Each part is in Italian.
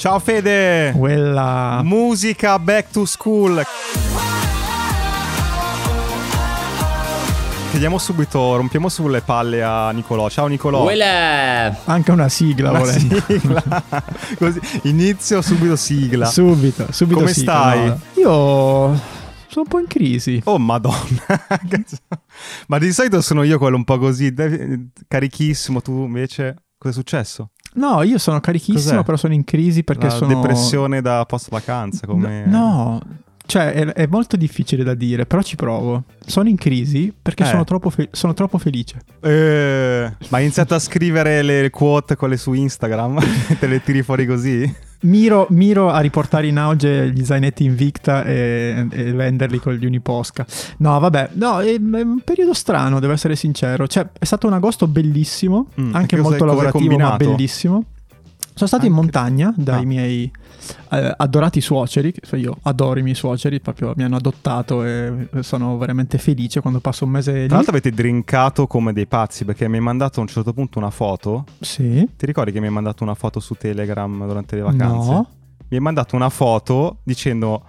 Ciao Fede! Quella... Musica back to school. Chiediamo subito, rompiamo sulle palle a Nicolò. Ciao Nicolò. Quella... Anche una sigla, Una sigla. Così, inizio subito sigla. Subito, subito Come sigla, stai? no. Io sono un po' in crisi. Oh madonna. Ma di solito sono io quello un po' così, carichissimo. Tu invece, cosa è successo? No, io sono carichissimo, Cos'è? però sono in crisi perché La sono... depressione da post vacanza, come... No, cioè è, è molto difficile da dire, però ci provo. Sono in crisi perché Eh. sono, troppo fe- sono troppo felice. Eh, ma hai iniziato a scrivere le quote quelle su Instagram? Te le tiri fuori così? Miro, miro a riportare in auge gli zainetti Invicta e, e venderli con gli Uniposca. No, vabbè, no, è, è un periodo strano, devo essere sincero. Cioè, è stato un agosto bellissimo, Mm, anche molto lavorativo, ma bellissimo. Sono stato in Anche- montagna dai Ah. miei eh, adorati suoceri, che io adoro i miei suoceri, proprio mi hanno adottato e sono veramente felice quando passo un mese lì. Tra l'altro avete drinkato come dei pazzi perché mi hai mandato a un certo punto una foto. Sì. Ti ricordi che mi hai mandato una foto su Telegram durante le vacanze? No. Mi hai mandato una foto dicendo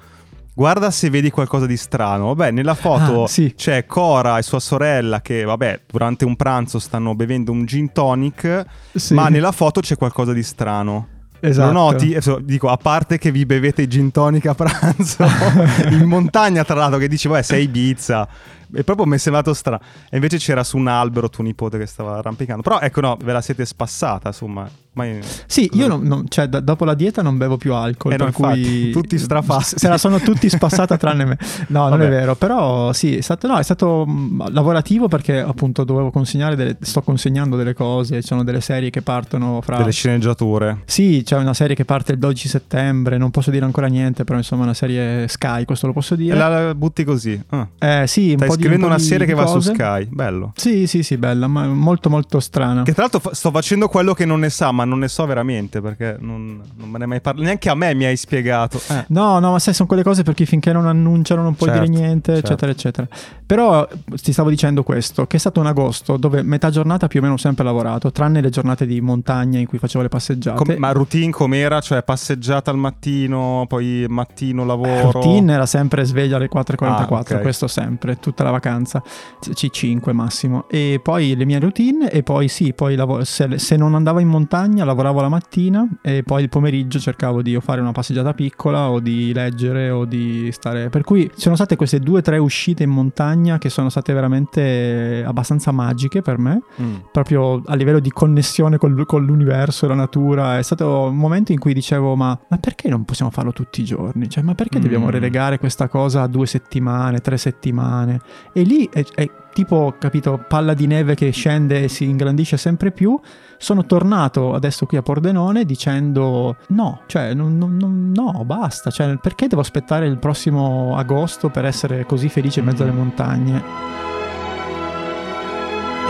guarda se vedi qualcosa di strano. Vabbè, nella foto Ah, sì. c'è Cora e sua sorella che, vabbè, durante un pranzo stanno bevendo un gin tonic, Sì. ma nella foto c'è qualcosa di strano. Esatto. Lo noti? Adesso Dico, a parte che vi bevete gin tonic a pranzo in montagna, tra l'altro, che dici, vabbè, sei Ibiza. E proprio mi è sembrato strano. E invece c'era su un albero tuo nipote che stava arrampicando. Però ecco, no, ve la siete spassata, insomma. Ma Sì, io non, non- cioè, da- dopo la dieta non bevo più alcol, Eh no, per infatti, cui tutti strafatti. Se la sono tutti spassata tranne me. No, non Vabbè. è vero, però sì, è stato, no, è stato mh, lavorativo perché appunto dovevo consegnare delle, sto consegnando delle cose, ci sono delle serie che partono fra delle sceneggiature. Sì, c'è una serie che parte il 12 settembre, non posso dire ancora niente, però insomma è una serie Sky, questo lo posso E dire. la, la butti così. Ah. Eh, sì, un po' scrivendo un una serie che va su cose. Sky. Bello. Sì, sì, sì, bella, ma molto molto strana. Che tra l'altro fa- sto facendo quello che non ne sa, ma non ne so veramente perché non, non me ne mai parlato. Neanche a me mi hai spiegato. Eh. No, no, ma sai, sono quelle cose per cui finché non annunciano non puoi Certo, dire niente, certo. eccetera, eccetera. Però ti stavo dicendo questo, che è stato un agosto dove metà giornata più o meno ho sempre lavorato, tranne le giornate di montagna in cui facevo le passeggiate. Com- ma routine com'era? Cioè passeggiata al mattino, poi mattino lavoro. Eh, Routine era sempre sveglio alle 4.44, Ah, ok. questo sempre, tutta la vacanza, C5 massimo. E poi le mie routine e poi sì, poi lavo- se, se non andavo in montagna lavoravo la mattina e poi il pomeriggio cercavo di fare una passeggiata piccola o di leggere o di stare... Per cui ci sono state queste due o tre uscite in montagna che sono state veramente abbastanza magiche per me Mm. proprio a livello di connessione col- con l'universo e la natura. È stato un momento in cui dicevo: Ma, ma perché non possiamo farlo tutti i giorni? Cioè, ma perché Mm. dobbiamo relegare questa cosa a due settimane, tre settimane? E lì è, è tipo, capito, palla di neve che scende e si ingrandisce sempre più. Sono tornato adesso qui a Pordenone dicendo: No, cioè, non- non- no, basta. Cioè, perché devo aspettare il prossimo agosto per essere così felice in mezzo alle montagne?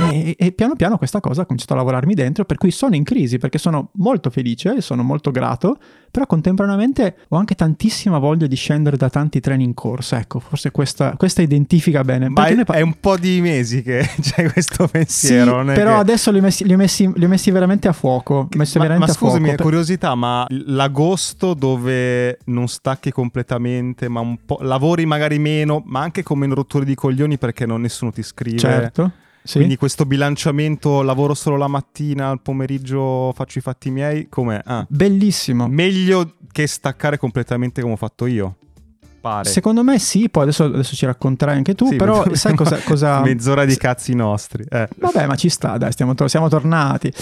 E, e piano piano questa cosa ha cominciato a lavorarmi dentro, per cui sono in crisi perché sono molto felice e sono molto grato, però contemporaneamente ho anche tantissima voglia di scendere da tanti treni in corsa. Ecco, forse questa, questa identifica bene. Ma è, noi pa- è un po' di mesi che c'è questo Sì, pensiero. è però che- adesso li ho, messi, li, ho messi, li ho messi veramente a fuoco. Messi Ma, veramente ma a fuoco. scusami, per- curiosità, ma l'agosto dove non stacchi completamente, ma un po' lavori magari meno, ma anche come in rotture di coglioni perché non nessuno ti scrive. Certo. Sì. Quindi questo bilanciamento, lavoro solo la mattina, al pomeriggio faccio i fatti miei, come? Ah, Bellissimo. meglio che staccare completamente come ho fatto io. Pare. Secondo me sì, poi adesso, adesso ci racconterai anche tu, Sì, però sai cosa... cosa... Mezz'ora di cazzi nostri. Eh. Vabbè, ma ci sta, dai, stiamo, to- siamo tornati.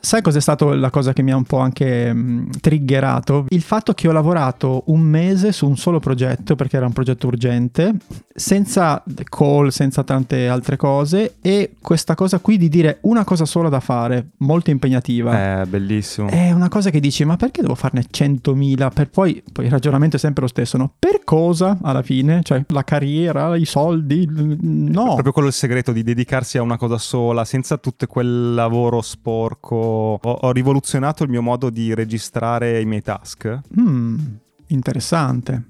Sai cos'è stata la cosa che mi ha un po' anche mh, triggerato? Il fatto che ho lavorato un mese su un solo progetto, perché era un progetto urgente, senza call, senza tante altre cose, e questa cosa qui di dire una cosa sola da fare, molto impegnativa. Eh, bellissimo. È una cosa che dici, ma perché devo farne 100.000? Per poi, poi il ragionamento è sempre lo stesso, no? Per cosa alla fine? Cioè, la carriera, i soldi? No. Proprio quello il segreto di dedicarsi a una cosa sola, senza tutto quel lavoro sporco. Ho, ho rivoluzionato il mio modo di registrare i miei task. Mm, interessante.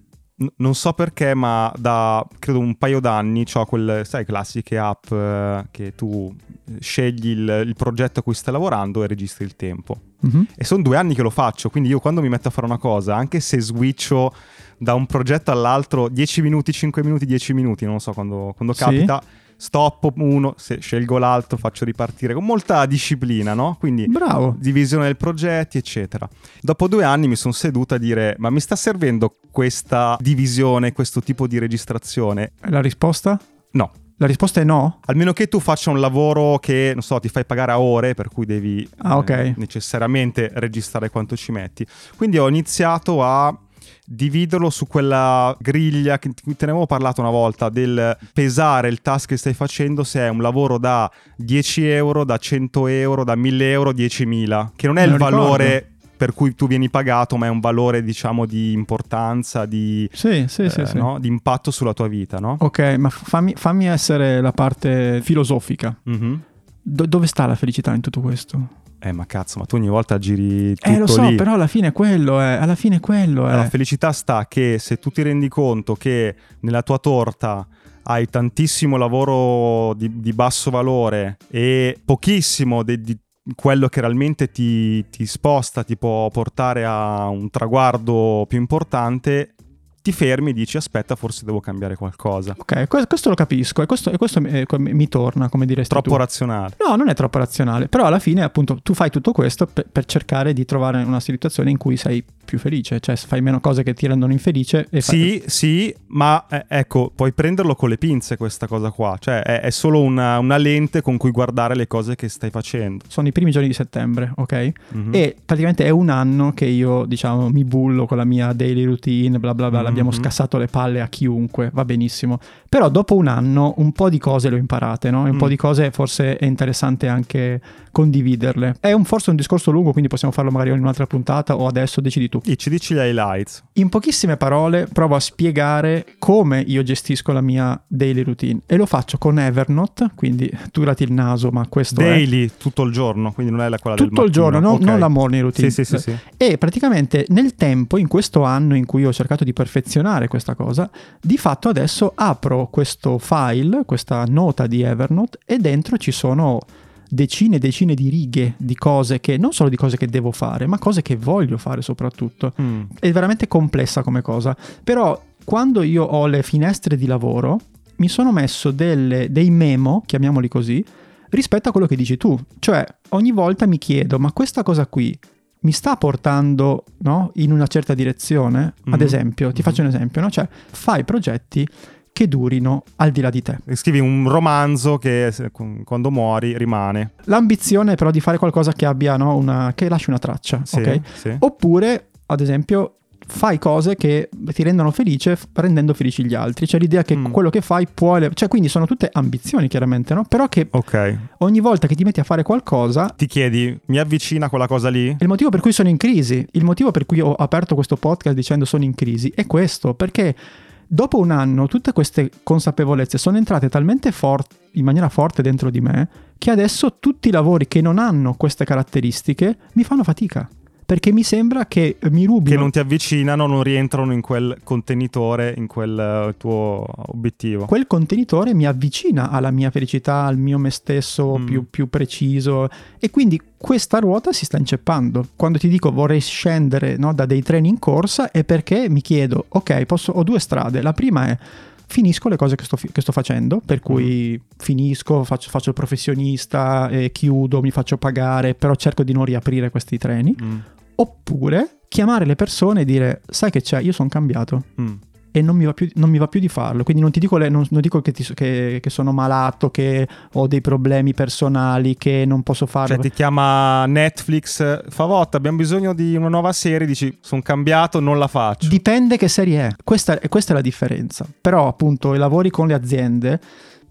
non so perché, ma da credo un paio d'anni ho quelle, sai, classiche app eh, che tu scegli il, il progetto a cui stai lavorando e registri il tempo. Mhm. E sono due anni che lo faccio, quindi io quando mi metto a fare una cosa, anche se switcho da un progetto all'altro 10 minuti, 5 minuti, 10 minuti, non so quando, quando Sì. capita, stoppo uno, se scelgo l'altro faccio ripartire con molta disciplina, no? Quindi Bravo. divisione dei progetti, eccetera. Dopo due anni mi sono seduta a dire: Ma mi sta servendo questa divisione, questo tipo di registrazione? La risposta? No. La risposta è no? Almeno che tu faccia un lavoro che, non so, ti fai pagare a ore, per cui devi Ah, ok. eh, necessariamente registrare quanto ci metti. Quindi ho iniziato a dividerlo su quella griglia che- te ne avevo parlato una volta del pesare il task che stai facendo se è un lavoro da 10 euro, da 100 euro, da 1000 euro, 10.000 che non è Me il lo ricordo. valore per cui tu vieni pagato ma è un valore diciamo di importanza di, Sì, sì, eh, sì. no? di impatto sulla tua vita no? Ok, ma fammi, fammi essere la parte filosofica. Mhm. Do- dove sta la felicità in tutto questo? Eh ma cazzo, ma tu ogni volta giri tutto Eh, lo so, lì. però alla fine è quello è. Alla fine quello è. La felicità sta che se tu ti rendi conto che nella tua torta hai tantissimo lavoro di, di basso valore e pochissimo de- di quello che realmente ti, ti sposta, ti può portare a un traguardo più importante, ti fermi e dici aspetta, forse devo cambiare qualcosa. Ok, que- questo lo capisco e questo, e questo mi- eh, mi torna, come diresti Troppo tu. razionale. No, non è troppo razionale, però alla fine appunto tu fai tutto questo per, per cercare di trovare una situazione in cui sei più felice, cioè fai meno cose che ti rendono infelice e fai... Sì, sì, ma eh, ecco, puoi prenderlo con le pinze questa cosa qua, cioè è, è solo una, una lente con cui guardare le cose che stai facendo. Sono i primi giorni di settembre, ok? Mhm. E praticamente è un anno che io, diciamo, mi bullo con la mia daily routine, bla bla bla, l'abbiamo Mhm. scassato le palle a chiunque, va benissimo. Però dopo un anno un po' di cose le ho imparate, no? E un Mm. po' di cose forse è interessante anche condividerle. È un, forse un discorso lungo, quindi possiamo farlo magari in un'altra puntata o adesso decidi tu. Dici, dici gli highlights. In pochissime parole provo a spiegare come io gestisco la mia daily routine e lo faccio con Evernote, quindi turati il naso, ma questo è Daily, tutto il giorno, quindi non è la quella del tutto il giorno, no- Ok. non la morning routine. Sì, sì, sì, sì. E praticamente nel tempo, in questo anno in cui ho cercato di perfezionare questa cosa, di fatto adesso apro questo file, questa nota di Evernote e dentro ci sono decine e decine di righe di cose che non solo di cose che devo fare, ma cose che voglio fare soprattutto. Mm. È veramente complessa come cosa, però quando io ho le finestre di lavoro mi sono messo delle- dei memo, chiamiamoli così, rispetto a quello che dici tu. Cioè, ogni volta mi chiedo, ma questa cosa qui mi sta portando no, in una certa direzione? Ad Mhm. esempio, ti faccio un esempio, no? Cioè, fai progetti che durino al di là di te. Scrivi un romanzo che quando muori rimane. L'ambizione è però di fare qualcosa che abbia, no, una, che lasci una traccia, Sì, ok? sì. Oppure, ad esempio, fai cose che ti rendono felice rendendo felici gli altri. C'è l'idea che Mm. quello che fai può... ele- Cioè, quindi sono tutte ambizioni, chiaramente, no? Però che Ok. ogni volta che ti metti a fare qualcosa... Ti chiedi, mi avvicina quella cosa lì? Il motivo per cui sono in crisi, il motivo per cui ho aperto questo podcast dicendo sono in crisi, è questo, perché dopo un anno tutte queste consapevolezze sono entrate talmente forti, in maniera forte dentro di me, che adesso tutti i lavori che non hanno queste caratteristiche mi fanno fatica. Perché mi sembra che mi Che rubino non ti avvicinano, non rientrano in quel contenitore, in quel eh, tuo obiettivo. quel contenitore mi avvicina alla mia felicità, al mio me stesso Mm. più, più preciso e quindi questa ruota si sta inceppando. Quando ti dico vorrei scendere no, da dei treni in corsa è perché mi chiedo, ok, posso- ho due strade. La prima è finisco le cose che sto, che sto facendo, per cui finisco, faccio, faccio il professionista, eh, chiudo, mi faccio pagare, però cerco di non riaprire questi treni. Mm, Oppure chiamare le persone e dire, sai che c'è, io sono cambiato mm. E non mi, va più, non mi va più di farlo. Quindi non ti dico, le- non, non dico che, ti- che- che sono malato, che ho dei problemi personali, che non posso farlo. Cioè ti chiama Netflix, Favotta, abbiamo bisogno di una nuova serie, dici, sono cambiato, non la faccio. Dipende che serie è. Questa, questa è la differenza. Però appunto i lavori con le aziende,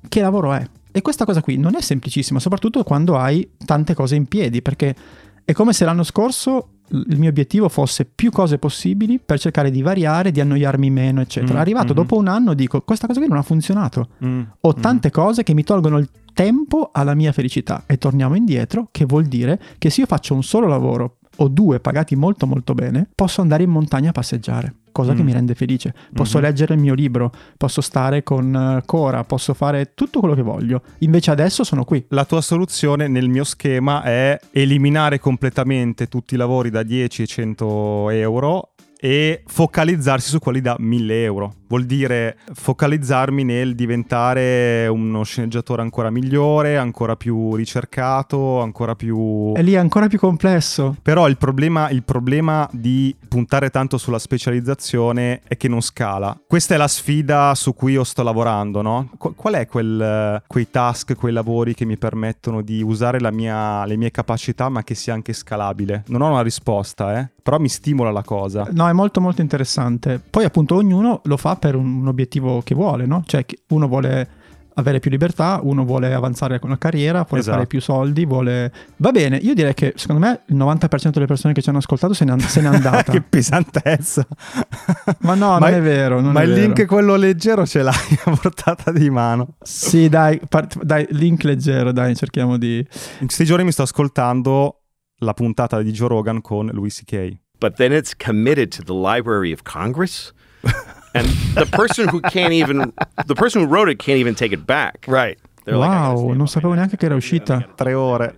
che lavoro è? E questa cosa qui non è semplicissima, soprattutto quando hai tante cose in piedi, perché è come se l'anno scorso il mio obiettivo fosse più cose possibili per cercare di variare, di annoiarmi meno, eccetera. Mm, Arrivato mhm. dopo un anno dico, questa cosa qui non ha funzionato. Mm, Ho mm. tante cose che mi tolgono il tempo alla mia felicità e torniamo indietro, che vuol dire che se io faccio un solo lavoro o due pagati molto molto bene, posso andare in montagna a passeggiare cosa mm. che mi rende felice. Posso mm-hmm. leggere il mio libro, posso stare con uh, Cora, posso fare tutto quello che voglio. Invece adesso sono qui. La tua soluzione nel mio schema è eliminare completamente tutti i lavori da 10 e 100 euro e focalizzarsi su quelli da 1000 euro vuol dire focalizzarmi nel diventare uno sceneggiatore ancora migliore, ancora più ricercato, ancora più... E lì è ancora più complesso. Però il problema, il problema di puntare tanto sulla specializzazione è che non scala. Questa è la sfida su cui io sto lavorando, no? qual è quel, quei task, quei lavori che mi permettono di usare mia, le mie capacità ma che sia anche scalabile? Non ho una risposta, eh? Però mi stimola la cosa. No, è molto molto interessante. Poi appunto ognuno lo fa per un, obiettivo che vuole, no? Cioè uno vuole avere più libertà, uno vuole avanzare con la carriera, vuole esatto. fare più soldi, vuole... Va bene, io direi che secondo me il 90% delle persone che ci hanno ascoltato se ne, se n'è andata. che pesantezza! ma no, ma non è vero. Non ma è il vero. link quello leggero ce l'hai a portata di mano. Sì, dai, part- dai, link leggero, dai, cerchiamo di... In questi giorni mi sto ascoltando la puntata di Joe Rogan con Louis C.K. But then it's committed to the Library of Congress? and the person who can't even the person who wrote it can't even take it back. Right. They're wow, like, non sapevo neanche che era uscita. Tre ore.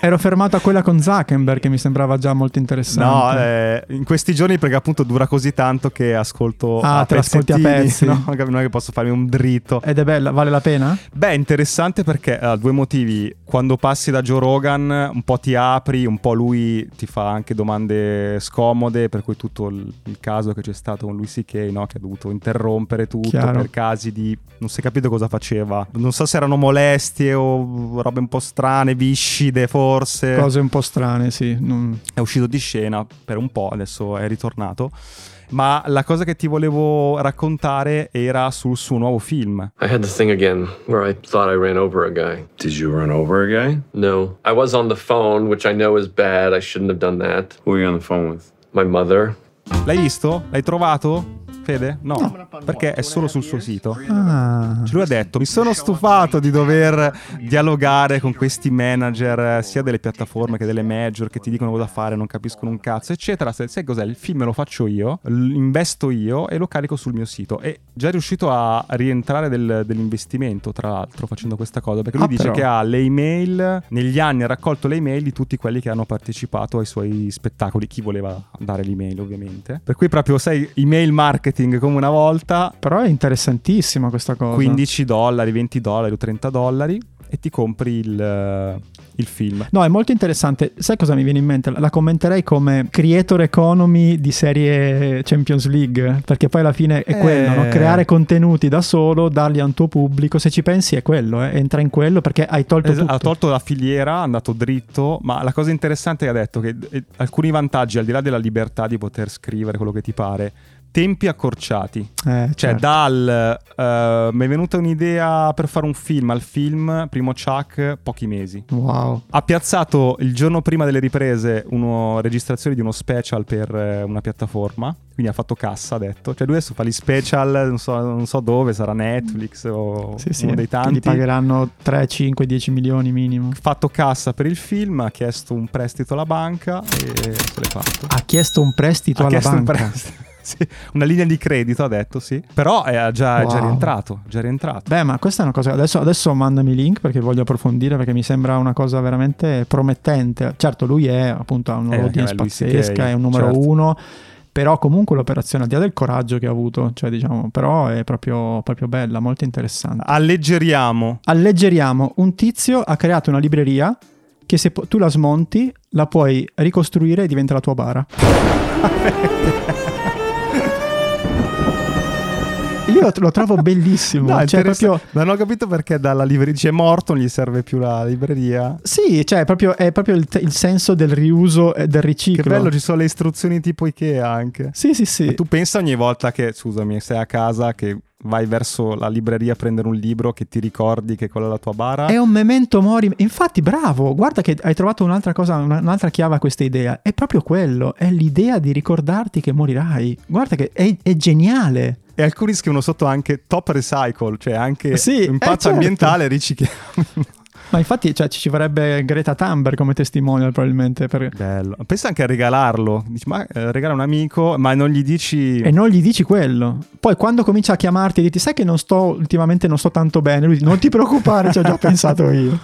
Ero fermato a quella con Zuckerberg che mi sembrava già molto interessante. No, eh, in questi giorni perché appunto dura così tanto che ascolto ah, a te l'ascolti a pezzi. No? non è che posso farmi un dritto. Ed è bella, vale la pena? Beh, interessante perché ha uh, due motivi. Quando passi da Joe Rogan un po' ti apri, un po' lui ti fa anche domande scomode, per cui tutto il, il caso che c'è stato con lui C.K., no? che ha dovuto interrompere tutto Chiaro. per casi di... non si è capito cosa faceva. Non so se erano molestie o robe un po' strane, viscide forse forse. Cose un po' strane, sì. Non... È uscito di scena per un po', adesso è ritornato. Ma la cosa che ti volevo raccontare era sul suo nuovo film. I had the thing again where I thought I ran over a guy. Did you run over a guy? No. I was on the phone, which I know is bad. I shouldn't have done that. Who were you on the phone with? My mother. L'hai visto? L'hai trovato? Fede? No, no, perché è solo sul suo sito. Ah. Cioè lui ha detto: Mi sono stufato di dover dialogare con questi manager, sia delle piattaforme che delle major, che ti dicono cosa fare, non capiscono un cazzo, eccetera. Se, sai cos'è? Il film lo faccio io, investo io e lo carico sul mio sito. E già è riuscito a rientrare del, dell'investimento, tra l'altro, facendo questa cosa. Perché lui ah, dice però. che ha le email, negli anni ha raccolto le email di tutti quelli che hanno partecipato ai suoi spettacoli. Chi voleva dare l'email, ovviamente. Per cui proprio, sai, email marketing marketing come una volta. Però è interessantissima questa cosa. 15 dollari, 20 dollari o 30 dollari e ti compri il, il, film. No, è molto interessante. Sai cosa mi viene in mente? La commenterei come creator economy di serie Champions League, perché poi alla fine è eh... quello, no? creare contenuti da solo, darli a un tuo pubblico, se ci pensi è quello, eh? entra in quello perché hai tolto es-. Ha tolto la filiera, è andato dritto, ma la cosa interessante è che ha detto che eh, alcuni vantaggi, al di là della libertà di poter scrivere quello che ti pare, tempi accorciati. Eh, cioè, certo. dal uh, mi è venuta un'idea per fare un film al film, primo Chuck, pochi mesi. Wow. Ha piazzato il giorno prima delle riprese una registrazione di uno special per uh, una piattaforma. Quindi ha fatto cassa, ha detto. Cioè, lui adesso fa gli special, non so, non so dove, sarà Netflix o sì, sì, uno dei tanti. Gli pagheranno 3, 5, 10 milioni minimo. Fatto cassa per il film, ha chiesto un prestito alla banca e se l'è fatto. Ha chiesto un prestito ha alla chiesto banca? Un prestito. Sì, una linea di credito ha detto sì, però è già, wow. già rientrato, già rientrato. Beh, ma questa è una cosa, adesso, adesso mandami link perché voglio approfondire perché mi sembra una cosa veramente promettente. Certo, lui è appunto ha un'audience eh, pazzesca, è un numero certo. uno però comunque l'operazione al di là del coraggio che ha avuto, cioè diciamo, però è proprio, proprio bella, molto interessante. Alleggeriamo. Alleggeriamo. Un tizio ha creato una libreria che se tu la smonti la puoi ricostruire e diventa la tua bara. Io lo, trovo bellissimo. No, cioè, proprio... Non ho capito perché dalla libreria. Dice morto, non gli serve più la libreria. Sì, cioè, proprio, è proprio il, il, senso del riuso e del riciclo. Che bello, ci sono le istruzioni tipo Ikea anche. Sì, sì, sì. E tu pensa ogni volta che, scusami, sei a casa che vai verso la libreria a prendere un libro che ti ricordi che quella è la tua bara. È un memento mori. Infatti, bravo, guarda che hai trovato un'altra cosa, un'altra chiave a questa idea. È proprio quello, è l'idea di ricordarti che morirai. Guarda che è, è geniale. E alcuni scrivono sotto anche top recycle, cioè anche sì, impatto eh, certo. ambientale ricicliamo. Ma infatti cioè, ci vorrebbe Greta Thunberg come testimonial probabilmente. Per... Bello. Pensa anche a regalarlo. Dici, ma eh, regala un amico, ma non gli dici... E non gli dici quello. Poi quando comincia a chiamarti e dirti, sai che non sto, ultimamente non sto tanto bene, lui dice, non ti preoccupare, ci ho già pensato io.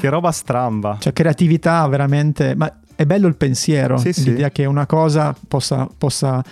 che roba stramba. Cioè creatività veramente... Ma è bello il pensiero, Sì, sì. l'idea che una cosa possa, possa...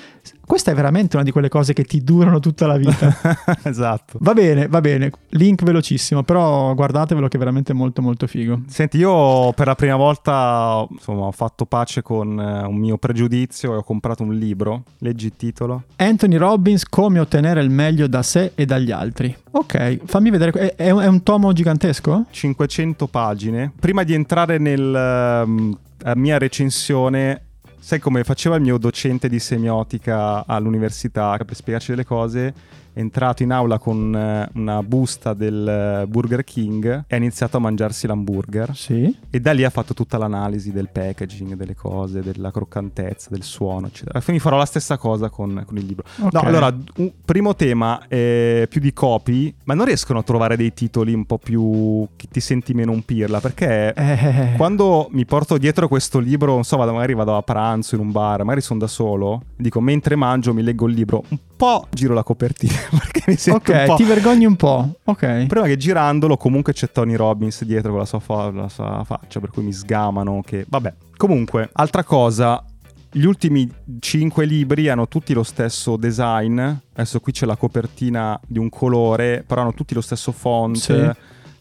Questa è veramente una di quelle cose che ti durano tutta la vita. esatto. Va bene, va bene, link velocissimo, però guardatevelo che è veramente molto molto figo. Senti, io per la prima volta insomma, ho fatto pace con eh, un mio pregiudizio e ho comprato un libro. Leggi il titolo. Anthony Robbins, come ottenere il meglio da sé e dagli altri. Ok, fammi vedere, è, è un- tomo gigantesco? 500 pagine. Prima di entrare nella mia recensione, sai come faceva il mio docente di semiotica all'università per spiegarci delle cose? Entrato in aula con eh, una busta del eh, Burger King e ha iniziato a mangiarsi l'hamburger. Sì. E da lì ha fatto tutta l'analisi del packaging, delle cose, della croccantezza, del suono, eccetera. Quindi farò la stessa cosa con, con il libro. Ok. No, allora, un primo tema, eh, più di copy, ma non riescono a trovare dei titoli un po' più... che ti senti meno un pirla, perché... Eh, Quando mi porto dietro questo libro, non so, vado- magari vado a pranzo in un bar, magari sono da solo, dico mentre mangio mi leggo il libro, un po' giro la copertina perché mi sento un ok, ti vergogni un po'. Ok. Prima che girandolo comunque c'è Tony Robbins dietro con la sua, fa- la sua faccia, per cui mi sgamano che... Vabbè, comunque, altra cosa, gli ultimi cinque libri hanno tutti lo stesso design, adesso qui c'è la copertina di un colore, però hanno tutti lo stesso font. Sì.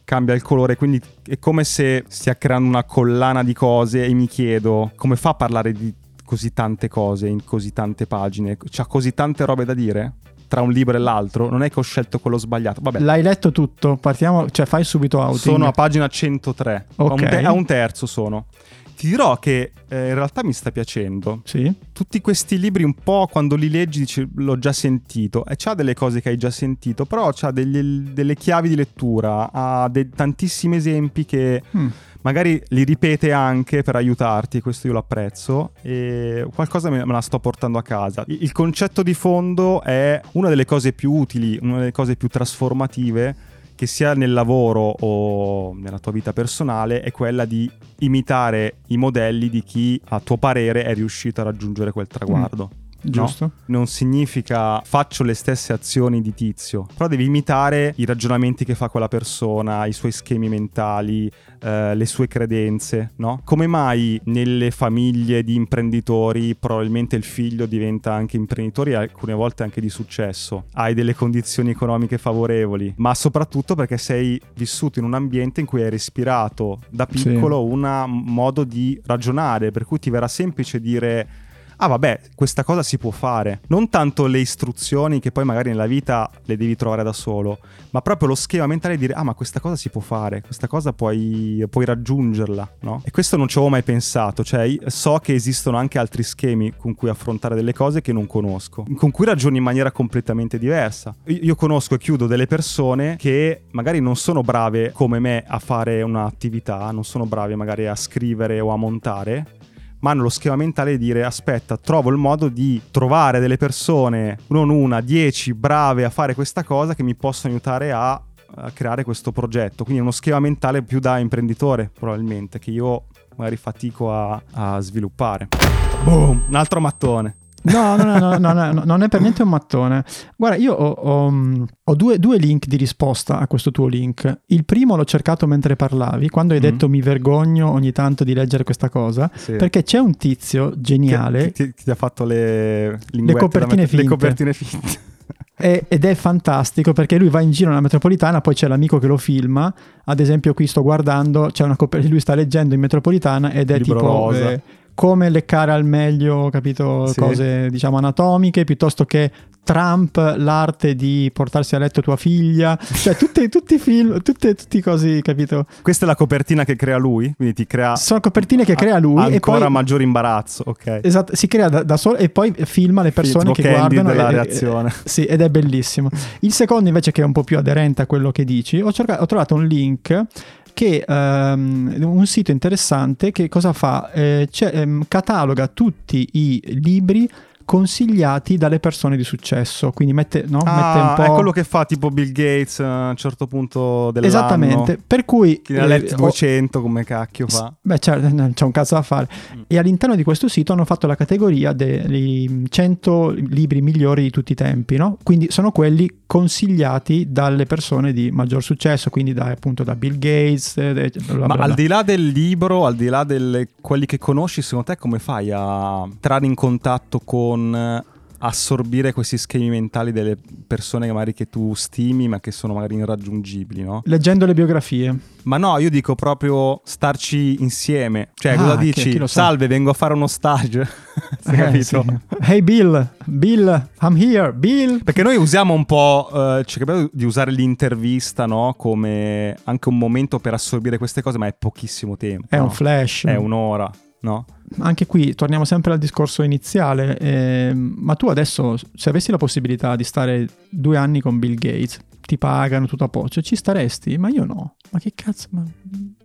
Cambia il colore, quindi è come se stia creando una collana di cose e mi chiedo come fa a parlare di così tante cose in così tante pagine? C'ha così tante robe da dire? Tra un libro e l'altro? Non è che ho scelto quello sbagliato. Vabbè, L'hai letto tutto? Partiamo, cioè fai subito outing. sono a pagina 103. A, un Ok. te- a un terzo sono. Ti dirò che eh, in realtà mi sta piacendo. Sì. Tutti questi libri un po' quando li leggi dici l'ho già sentito e c'ha delle cose che hai già sentito, però c'ha degli- delle chiavi di lettura, ha de- tantissimi esempi che Mm. magari li ripete anche per aiutarti, questo io lo apprezzo, e qualcosa me la sto portando a casa. Il concetto di fondo è una delle cose più utili, una delle cose più trasformative che sia nel lavoro o nella tua vita personale è quella di imitare i modelli di chi a tuo parere è riuscito a raggiungere quel traguardo. Giusto. Non significa faccio le stesse azioni di tizio, però devi imitare i ragionamenti che fa quella persona, i suoi schemi mentali, eh, le sue credenze, no? Come mai nelle famiglie di imprenditori probabilmente il figlio diventa anche imprenditore e alcune volte anche di successo? Hai delle condizioni economiche favorevoli, ma soprattutto perché sei vissuto in un ambiente in cui hai respirato da Sì. piccolo un modo di ragionare, per cui ti verrà semplice dire ah vabbè, questa cosa si può fare. Non tanto le istruzioni che poi magari nella vita le devi trovare da solo, ma proprio lo schema mentale di dire ah ma questa cosa si può fare, questa cosa puoi, puoi raggiungerla, no? E questo non ci avevo mai pensato, cioè io so che esistono anche altri schemi con cui affrontare delle cose che non conosco, con cui ragioni in maniera completamente diversa. Io conosco e chiudo delle persone che magari non sono brave come me a fare un'attività, non sono brave magari a scrivere o a montare, ma hanno lo schema mentale di dire aspetta, trovo il modo di trovare delle persone, non una, dieci brave a fare questa cosa che mi possono aiutare a, a creare questo progetto. Quindi è uno schema mentale più da imprenditore, probabilmente, che io magari fatico a, a sviluppare. Boom, un altro mattone. No, no, no, no, no, no, no, non è per niente un mattone. Guarda, io ho, ho, mm, ho due, due link di risposta a questo tuo link. Il primo l'ho cercato mentre parlavi, quando hai Mm. detto mi vergogno ogni tanto di leggere questa cosa, Sì. perché c'è un tizio geniale chi ti ha fatto le da copertine met- Le finte. copertine finte. ed è fantastico perché lui va in giro nella metropolitana, poi c'è l'amico che lo filma. Ad esempio, qui sto guardando, c'è una coper- lui sta leggendo in metropolitana ed è Libro tipo rosa. eh, come leccare al meglio, capito? Sì. Cose diciamo anatomiche piuttosto che Trump, l'arte di portarsi a letto tua figlia, cioè tutti, i film, tutte, tutti così, capito? Questa è la copertina che crea lui, quindi ti crea Sono copertine che crea lui e ancora poi maggiore imbarazzo, ok. Esatto, si crea da, da solo e poi filma le persone Tipo che guardano. della e- e- reazione. sì, ed è bellissimo. Il secondo invece che è un po' più aderente a quello che dici, ho, cercato- ho trovato un link che ehm, un sito interessante che cosa fa? Eh, c'è, ehm, cataloga tutti i libri consigliati dalle persone di successo. Quindi mette, no? mette un Ah, po'. è quello che fa tipo Bill Gates a un certo punto dell'anno. Esattamente, per cui Chi ne ha eh, letti ho- 200, come cacchio fa? Beh, c'è, c'è un cazzo da fare. Mm. E all'interno di questo sito hanno fatto la categoria dei 100 libri migliori di tutti i tempi, no? Quindi sono quelli consigliati dalle persone di maggior successo, quindi da, appunto da Bill Gates. eh, de- bla bla Ma bla. al di là del libro, al di là di quelli che conosci, secondo te come fai a entrare in contatto con assorbire questi schemi mentali delle persone che magari che tu stimi ma che sono magari irraggiungibili, no? Leggendo le biografie. Ma no, io dico proprio starci insieme. Cioè, Ah, cosa dici? sa? Salve, vengo a fare uno stage. Hai Eh, capito? sì. Hey Bill, Bill, I'm here, Bill. Perché noi usiamo un po', eh, cerchiamo di usare l'intervista, no? Come anche un momento per assorbire queste cose, ma è pochissimo tempo. È no? un flash. È un'ora, no? Anche qui torniamo sempre al discorso iniziale, ehm, ma tu adesso se avessi la possibilità di stare due anni con Bill Gates, ti pagano tutto a posto, ci staresti? Ma io no. Ma che cazzo? Ma...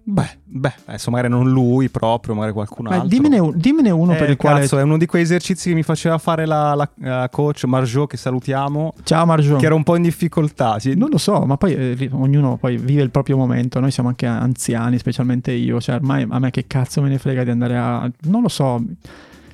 Beh, beh, adesso magari non lui proprio, magari qualcun altro. dimmene, un- dimmene uno Eh, per il quale... cazzo, è uno di quei esercizi che mi faceva fare la, la- la coach Marjot, che salutiamo, Ciao Marjo. che era un po' in difficoltà. sì. Non lo so, ma poi eh, ognuno poi vive il proprio momento. Noi siamo anche anziani, specialmente io. Cioè, ormai a me che cazzo me ne frega di andare a. Non lo so.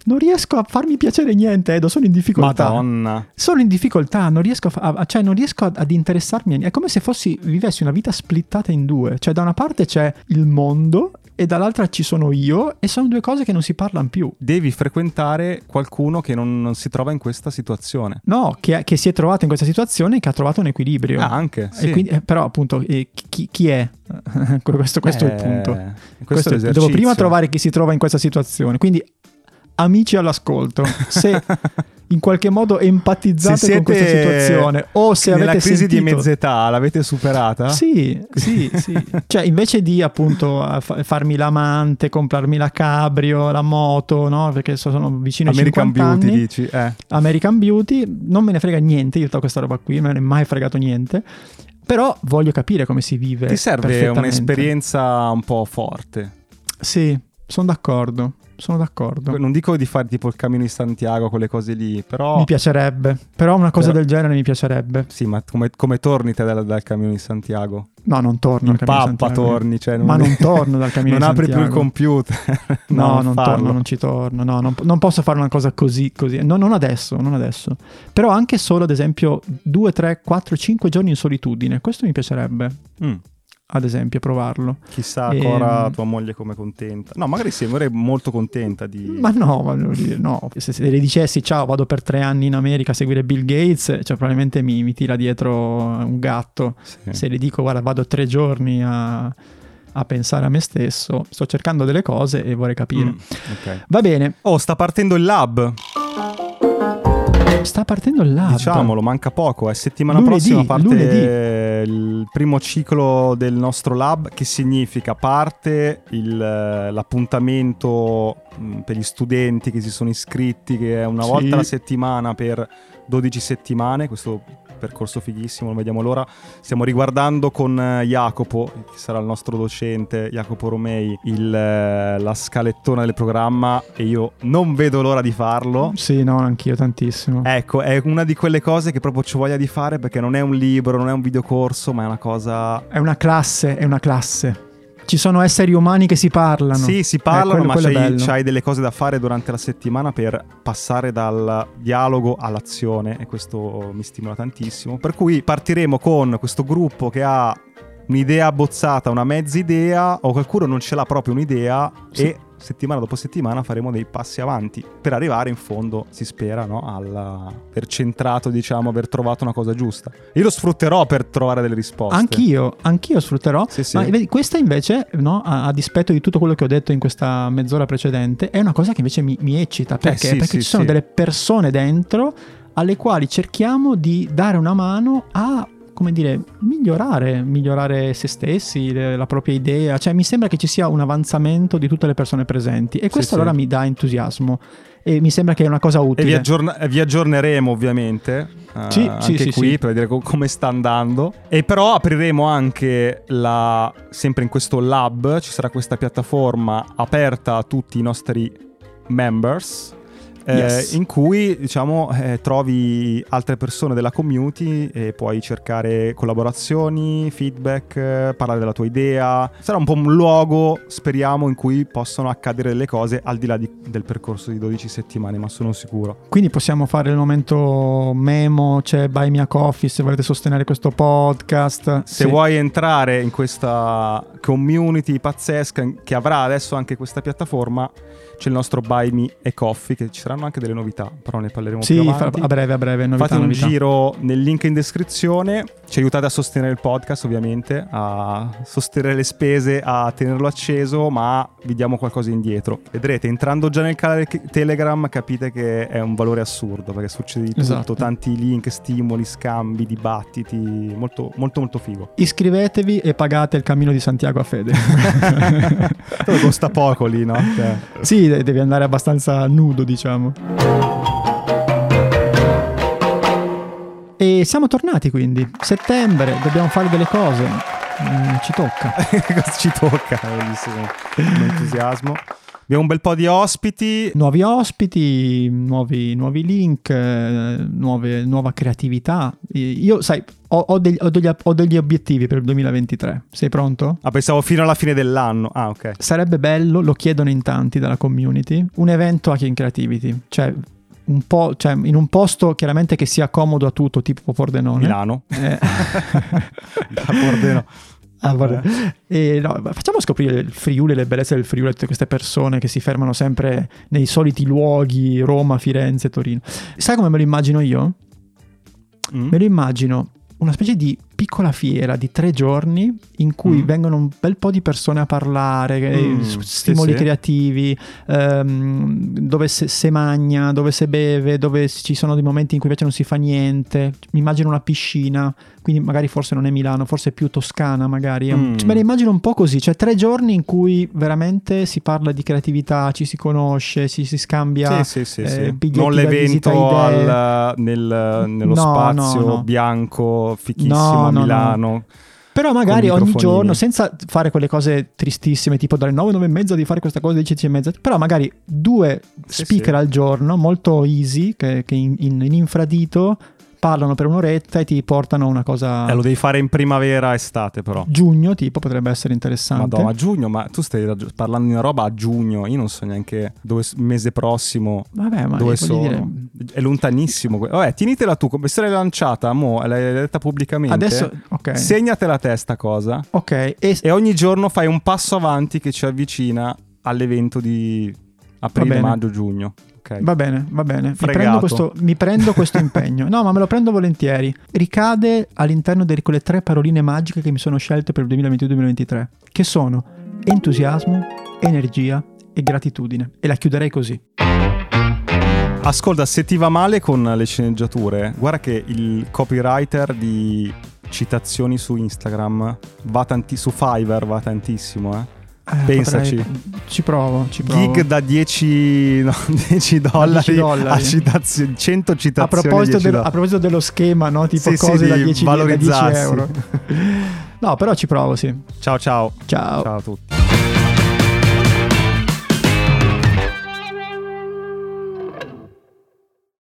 Non riesco a farmi piacere niente, Edo. Sono in difficoltà. Madonna. Sono in difficoltà, non riesco, a, cioè non riesco ad, interessarmi. a- È come se fossi, vivessi una vita splittata in due. Cioè, da una parte c'è il mondo e dall'altra ci sono io, e sono due cose che non si parlano più. Devi frequentare qualcuno che non, non si trova in questa situazione. No, che, che si è trovato in questa situazione e che ha trovato un equilibrio. Ah, anche. Sì. quindi- eh, però, appunto, eh, chi, chi è? questo questo è il Eh, punto. Questo, Questo è l'esercizio. devo prima trovare chi si trova in questa situazione. Quindi, amici all'ascolto, se in qualche modo empatizzate Se con questa situazione o se avete crisi di mezz'età l'avete superata? Sì, sì, sì. Cioè, invece di appunto farmi l'amante, comprarmi la cabrio, la moto, no? Perché so- sono vicino ai American 50 Beauty anni. dici? Eh. American Beauty, non me ne frega niente io tutta questa roba qui, non me ne è mai fregato niente. Però voglio capire come si vive. Ti serve un'esperienza un po' forte. Sì, sono d'accordo. Sono d'accordo. Non dico di fare tipo il cammino di Santiago, quelle cose lì, però... Mi piacerebbe. Però una cosa Però- del genere mi piacerebbe. Sì, ma come, come torni te dal, dal cammino di Santiago? No, non torno In di pappa Santiago. torni, cioè Ma non torno dal cammino Non di apri più il Santiago. computer. No, non farlo. torno, non ci torno. No, non, non posso fare una cosa così, così. No, non adesso, non adesso. Però anche solo, ad esempio, 2, 3, 4, 5 giorni in solitudine. Questo mi piacerebbe, Mm, ad esempio, provarlo. chissà Ehm. ancora tua moglie come contenta. No, magari sì, vorrei molto contenta di... Ma no, voglio dire, no. Se, se le dicessi, ciao, vado per tre anni in America a seguire Bill Gates, cioè probabilmente mi, mi tira dietro un gatto. Sì. Se le dico, guarda, vado tre giorni a, a pensare a me stesso, sto cercando delle cose e vorrei capire. Mm, ok. Va bene, Oh, sta partendo il lab. Sta partendo il lab. Diciamolo, manca poco. È settimana Lunedì, prossima parte lunedì. il primo ciclo del nostro lab, che significa parte il, eh, l'appuntamento mh, per gli studenti che si sono iscritti, che è una Sì. volta alla settimana per 12 settimane. Questo percorso fighissimo, non vediamo l'ora. Stiamo riguardando con eh, Jacopo, che sarà il nostro docente, Jacopo Romei, il, eh, la scalettona del programma e io non vedo l'ora di farlo. Sì, no, anch'io tantissimo. Ecco, è una di quelle cose che proprio ci voglia di fare perché non è un libro, non è un videocorso, ma è una cosa... È una classe, è una classe. Ci sono esseri umani che si parlano. Sì, si Eh, parlano, quello- ma quello è c'hai, bello. c'hai delle cose da fare durante la settimana per passare dal dialogo all'azione e questo mi stimola tantissimo. Per cui partiremo con questo gruppo che ha un'idea abbozzata, una mezza idea, o qualcuno non ce l'ha proprio un'idea Sì. e settimana dopo settimana faremo dei passi avanti per arrivare in fondo, si spera, no? al aver centrato, diciamo, aver trovato una cosa giusta. Io lo sfrutterò per trovare delle risposte. Anch'io, anch'io sfrutterò. Sì, sì. Ma vedi, questa invece, no, a, a dispetto di tutto quello che ho detto in questa mezz'ora precedente, è una cosa che invece mi, mi eccita. Perché? sì, Perché ci sono delle persone dentro alle quali cerchiamo di dare una mano a come dire, migliorare, migliorare se stessi, le- la propria idea. Cioè, mi sembra che ci sia un avanzamento di tutte le persone presenti. E questo sì. allora mi dà entusiasmo. E mi sembra che è una cosa E utile. vi, aggiorna- e vi aggiorneremo ovviamente eh, Sì, anche sì, sì, qui sì. per vedere co- come sta andando. E però apriremo anche la, sempre in questo lab, ci sarà questa piattaforma aperta a tutti i nostri members eh, Yes. in cui diciamo eh, trovi altre persone della community e puoi cercare collaborazioni, feedback, eh, parlare della tua idea. Sarà un po' un luogo, speriamo, in cui possono accadere delle cose al di là di- del percorso di 12 settimane, ma sono sicuro. Quindi possiamo fare il momento memo, c'è Buy Me a Coffee se volete sostenere questo podcast. Se Sì. vuoi entrare in questa community pazzesca che avrà adesso anche questa piattaforma, c'è il nostro Buy Me e Coffee, che ci saranno anche delle novità, però ne parleremo più Sì, fa- avanti. a breve, a breve, novità, Fate un novità. giro nel link in descrizione, ci aiutate a sostenere il podcast ovviamente, a sostenere le spese, a tenerlo acceso, ma vi diamo qualcosa indietro. Vedrete, entrando già nel canale Telegram capite che è un valore assurdo, perché succede di tutto, Esatto. tanti link, stimoli, scambi, dibattiti, molto molto molto figo. Iscrivetevi e pagate il cammino di Santiago a fede. Costa poco lì, no? Cioè, sì, de- devi andare abbastanza nudo, diciamo. E siamo tornati quindi. Settembre, dobbiamo fare delle cose. Mm, ci tocca. ci tocca, bellissimo, entusiasmo. Abbiamo un bel po' di ospiti, Nuovi ospiti, nuovi, nuovi link, eh, nuove- nuova creatività. Io, sai, ho, ho degli, ho degli- ho degli obiettivi per il 2023. Sei pronto? Ah, pensavo fino alla fine dell'anno. Ah, ok. Sarebbe bello, lo chiedono in tanti dalla community, un evento Hacking Creativity. Cioè, un po', cioè, in un posto chiaramente che sia comodo a tutto, tipo Pordenone. Milano. Eh. Da Pordenone. Ah. E no, ma facciamo scoprire il Friuli, le bellezze del Friuli tutte queste persone che si fermano sempre nei soliti luoghi, Roma, Firenze, Torino. Sai come me lo immagino io? Mm. Me lo immagino una specie di piccola fiera di tre giorni in cui Mm. vengono un bel po' di persone a parlare, eh, Mm, stimoli sì. creativi, ehm, dove se, magna, dove se beve, dove ci sono dei momenti in cui invece non si fa niente. Mi immagino una piscina, quindi magari forse non è Milano, forse è più Toscana magari. Mm. Cioè, me la immagino un po' così, cioè tre giorni in cui veramente si parla di creatività, ci si conosce, si, si scambia. Sì, sì, sì, eh, sì. Non l'evento al- nel- nello No, spazio no, no. bianco, fichissimo No, no. Milano. Però magari ogni giorno, senza fare quelle cose tristissime, tipo dalle 9, 9 e mezza di fare questa cosa, 10, 10 e mezza, però magari due Sì, speaker sì. al giorno, molto easy, che, che in, in- in infradito parlano per un'oretta e ti portano una cosa... Eh, lo devi fare in primavera, estate però. Giugno, tipo, potrebbe essere interessante. Madonna, a giugno, ma tu stai parlando di una roba a giugno, io non so neanche dove mese prossimo, Vabbè, ma dove sono. dire, È lontanissimo. Vabbè, tienitela tu, come se l'hai lanciata, mo, l'hai detta pubblicamente. adesso, ok. Segnatela te sta cosa Ok, e, e ogni giorno fai un passo avanti che ci avvicina all'evento di aprile, maggio, giugno. Ok. Va bene, va bene. Mi prendo, questo, mi prendo questo impegno. No, ma me lo prendo volentieri. Ricade all'interno di quelle tre paroline magiche che mi sono scelte per il 2022-2023, che sono entusiasmo, energia e gratitudine. E la chiuderei così. Ascolta, se ti va male con le sceneggiature, guarda che il copywriter di citazioni su Instagram va tanti su Fiverr va tantissimo, eh. Eh, Pensaci. potrei- Ci provo, ci provo. Gig da 10, no, 10 dollari, dollari. a citazioni, 100 a citazioni. proposito, 10 dello, dollari. a proposito dello schema, no? Tipo Sì, sì, cose da di 10, da 10 valorizzarsi. euro. no, però ci provo, sì. Ciao ciao. Ciao. Ciao a tutti.